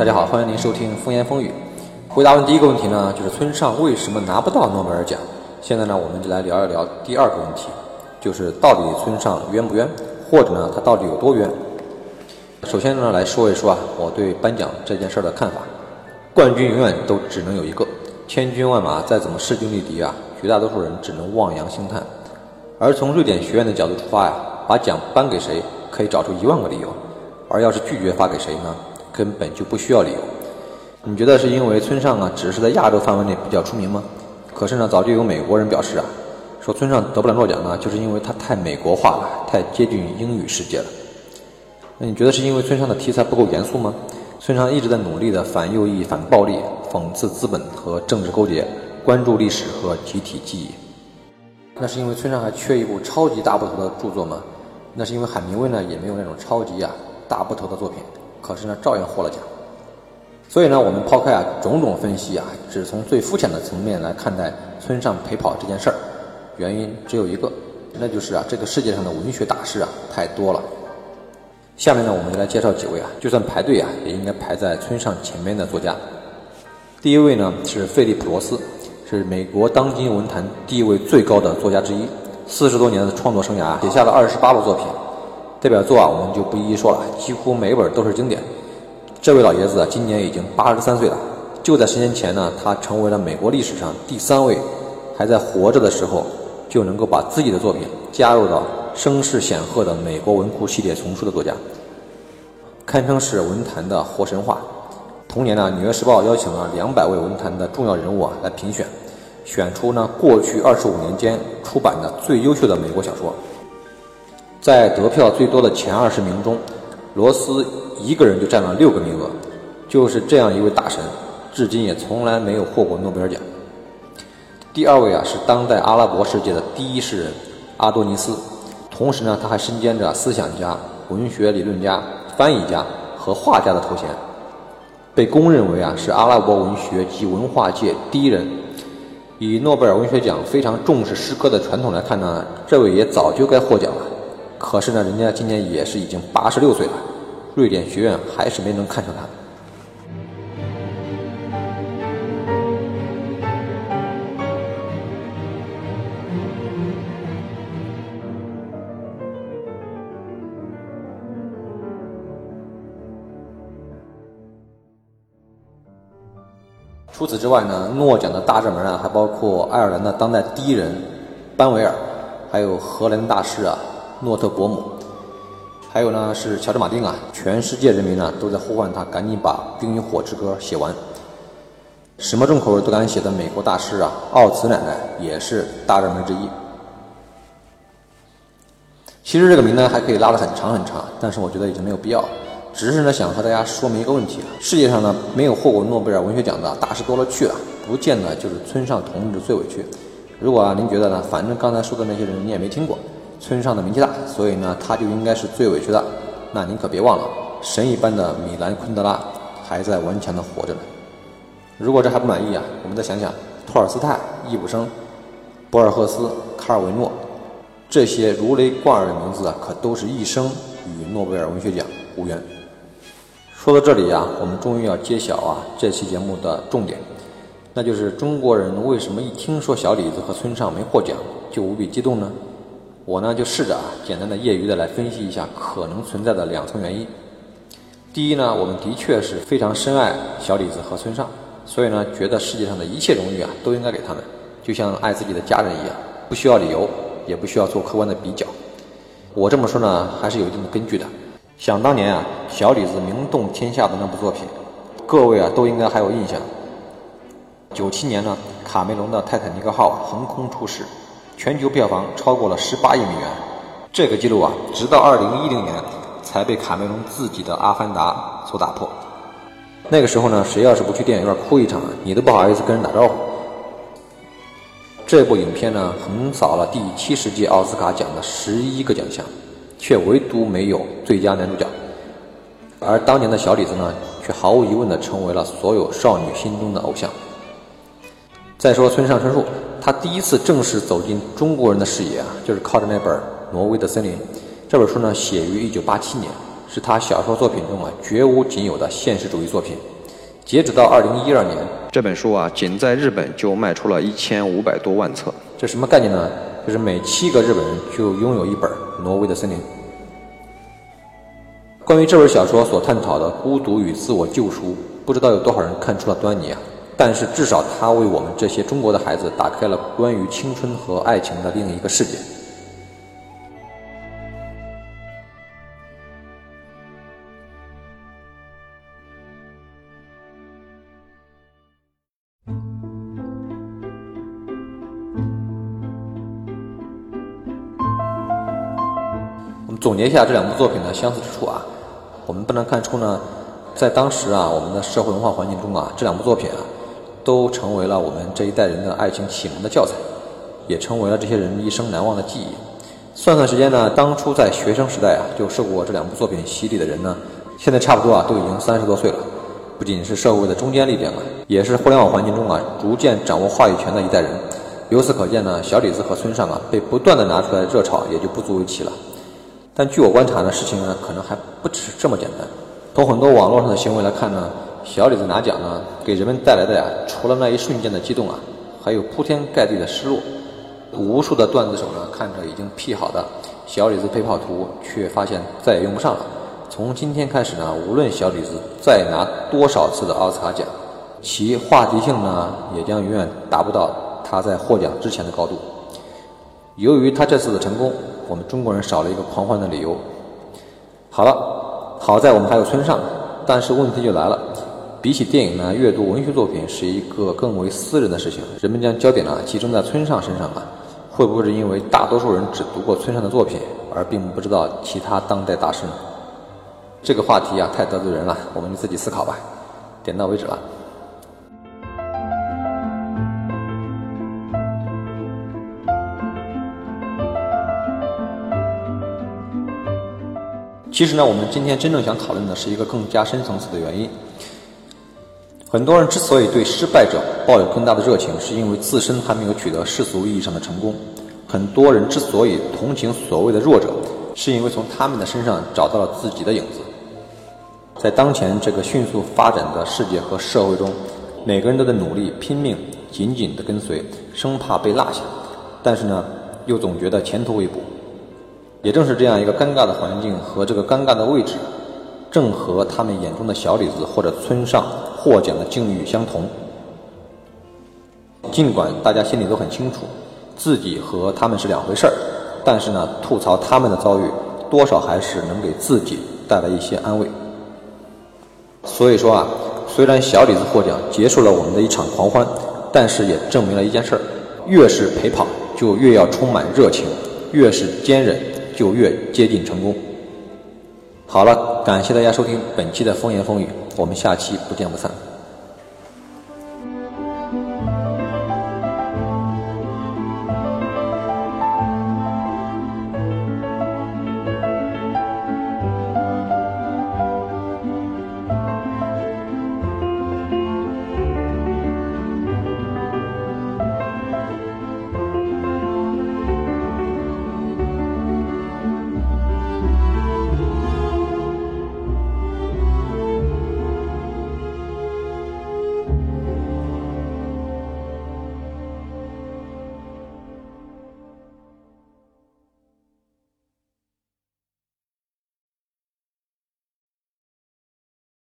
大家好，欢迎您收听风言风语。回答完第一个问题呢，就是村上为什么拿不到诺贝尔奖？现在呢，我们就来聊一聊第二个问题，就是到底村上冤不冤，或者呢，他到底有多冤？首先呢，来说一说啊，我对颁奖这件事儿的看法。冠军永远都只能有一个，千军万马再怎么势均力敌啊，绝大多数人只能望洋兴叹。而从瑞典学院的角度出发呀，把奖颁给谁，可以找出一万个理由；而要是拒绝发给谁呢，根本就不需要理由。你觉得是因为村上啊，只是在亚洲范围内比较出名吗？可是呢，早就有美国人表示啊，说村上得不了诺奖呢，就是因为他太美国化了，太接近英语世界了。那你觉得是因为村上的题材不够严肃吗？村上一直在努力的反右翼、反暴力、讽刺资本和政治勾结，关注历史和集体记忆。那是因为村上还缺一部超级大部头的著作吗？那是因为海明威呢也没有那种超级啊大部头的作品，可是呢照样获了奖。所以呢，我们抛开啊种种分析啊，只从最肤浅的层面来看待村上陪跑这件事儿，原因只有一个，那就是啊这个世界上的文学大师啊太多了。下面呢，我们就来介绍几位啊，就算排队啊，也应该排在村上前面的作家。第一位呢是费利普罗斯，是美国当今文坛地位最高的作家之一，四十多年的创作生涯，写下了二十八部作品，代表作啊我们就不一一说了，几乎每一本都是经典。这位老爷子啊，今年已经八十三岁了。就在十年前呢，他成为了美国历史上第三位还在活着的时候就能够把自己的作品加入到。声势显赫的美国文库系列丛书的作家，堪称是文坛的活神话。同年呢，《纽约时报》邀请了两百位文坛的重要人物啊来评选，选出呢过去二十五年间出版的最优秀的美国小说。在得票最多的前二十名中，罗斯一个人就占了六个名额。就是这样一位大神，至今也从来没有获过诺贝尔奖。第二位啊是当代阿拉伯世界的第一诗人阿多尼斯。同时呢，他还身兼着思想家、文学理论家、翻译家和画家的头衔，被公认为啊是阿拉伯文学及文化界第一人。以诺贝尔文学奖非常重视诗歌的传统来看呢，这位也早就该获奖了。可是呢，人家今年也是已经八十六岁了，瑞典学院还是没能看上他。除此之外呢，诺奖的大热门啊，还包括爱尔兰的当代第一人班维尔，还有荷兰大师啊诺特伯姆，还有呢是乔治马丁啊。全世界人民呢都在呼唤他赶紧把《冰与火之歌》写完。什么重口味都敢写的美国大师啊，奥茨奶奶也是大热门之一。其实这个名单还可以拉得很长很长，但是我觉得已经没有必要了。只是呢，想和大家说明一个问题：世界上呢，没有获过诺贝尔文学奖的大师多了去了，不见得就是村上同志最委屈。如果啊，您觉得呢，反正刚才说的那些人你也没听过，村上的名气大，所以呢，他就应该是最委屈的，那您可别忘了，神一般的米兰昆德拉还在顽强的活着呢。如果这还不满意啊，我们再想想，托尔斯泰、易卜生、博尔赫斯、卡尔维诺，这些如雷贯耳的名字啊，可都是一生与诺贝尔文学奖无缘。说到这里啊，我们终于要揭晓啊这期节目的重点，那就是中国人为什么一听说小李子和村上没获奖就无比激动呢？我呢就试着啊简单的业余的来分析一下可能存在的两层原因。第一呢，我们的确是非常深爱小李子和村上，所以呢觉得世界上的一切荣誉啊都应该给他们，就像爱自己的家人一样，不需要理由，也不需要做客观的比较。我这么说呢还是有一定的根据的。想当年啊，小李子名动天下的那部作品，各位啊都应该还有印象。九七年呢，卡梅隆的《泰坦尼克号》横空出世，全球票房超过了十八亿美元。这个记录啊，直到二零一零年才被卡梅隆自己的《阿凡达》所打破。那个时候呢，谁要是不去电影院哭一场，你都不好意思跟人打招呼。这部影片呢，横扫了第七十届奥斯卡奖的十一个奖项。却唯独没有最佳男主角，而当年的小李子呢，却毫无疑问地成为了所有少女心中的偶像。再说村上春树，他第一次正式走进中国人的视野啊，就是靠着那本《挪威的森林》这本书呢，写于1987年，是他小说作品中啊绝无仅有的现实主义作品。截止到二零一二年，这本书啊仅在日本就卖出了一千五百多万册。这什么概念呢？就是每七个日本人就拥有一本《挪威的森林》。关于这本小说所探讨的孤独与自我救赎，不知道有多少人看出了端倪啊！但是至少它为我们这些中国的孩子打开了关于青春和爱情的另一个世界。我们总结一下这两部作品的相似之处啊。我们不难看出呢，在当时啊，我们的社会文化环境中啊，这两部作品啊，都成为了我们这一代人的爱情启蒙的教材，也成为了这些人一生难忘的记忆。算算时间呢，当初在学生时代啊，就受过这两部作品洗礼的人呢，现在差不多啊，都已经三十多岁了。不仅是社会的中坚力量啊，也是互联网环境中啊，逐渐掌握话语权的一代人。由此可见呢，小李子和村上啊，被不断的拿出来热炒，也就不足为奇了。但据我观察呢，事情呢可能还不只是这么简单。从很多网络上的行为来看呢，小李子拿奖呢，给人们带来的呀，除了那一瞬间的激动啊，还有铺天盖地的失落。无数的段子手呢，看着已经 P 好的小李子配炮图，却发现再也用不上了。从今天开始呢，无论小李子再拿多少次的奥斯卡奖，其话题性呢，也将永远达不到他在获奖之前的高度。由于他这次的成功。我们中国人少了一个狂欢的理由。好了，好在我们还有村上，但是问题就来了，比起电影呢，阅读文学作品是一个更为私人的事情。人们将焦点呢集中在村上身上啊，会不会是因为大多数人只读过村上的作品，而并不知道其他当代大师呢？这个话题啊太得罪人了，我们自己思考吧。点到为止了。其实呢，我们今天真正想讨论的是一个更加深层次的原因。很多人之所以对失败者抱有更大的热情，是因为自身还没有取得世俗意义上的成功；很多人之所以同情所谓的弱者，是因为从他们的身上找到了自己的影子。在当前这个迅速发展的世界和社会中，每个人都在努力拼命，紧紧地跟随，生怕被落下，但是呢，又总觉得前途未卜。也正是这样一个尴尬的环境和这个尴尬的位置，正和他们眼中的小李子或者村上获奖的境遇相同。尽管大家心里都很清楚，自己和他们是两回事儿，但是呢，吐槽他们的遭遇，多少还是能给自己带来一些安慰。所以说啊，虽然小李子获奖结束了我们的一场狂欢，但是也证明了一件事儿：越是陪跑，就越要充满热情；越是坚韧。就越接近成功。好了，感谢大家收听本期的风言风语，我们下期不见不散。